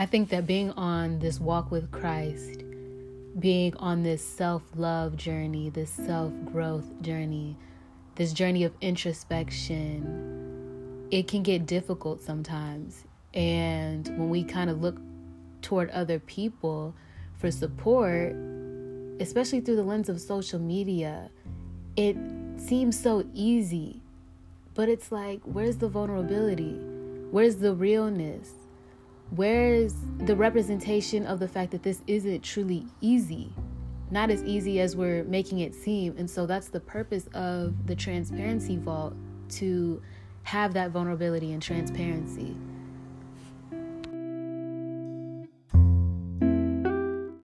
I think that being on this walk with Christ, being on this self love journey, this self growth journey, this journey of introspection, it can get difficult sometimes. And when we kind of look toward other people for support, especially through the lens of social media, it seems so easy. But it's like, where's the vulnerability? Where's the realness? Where's the representation of the fact that this isn't truly easy? Not as easy as we're making it seem. And so that's the purpose of the transparency vault to have that vulnerability and transparency.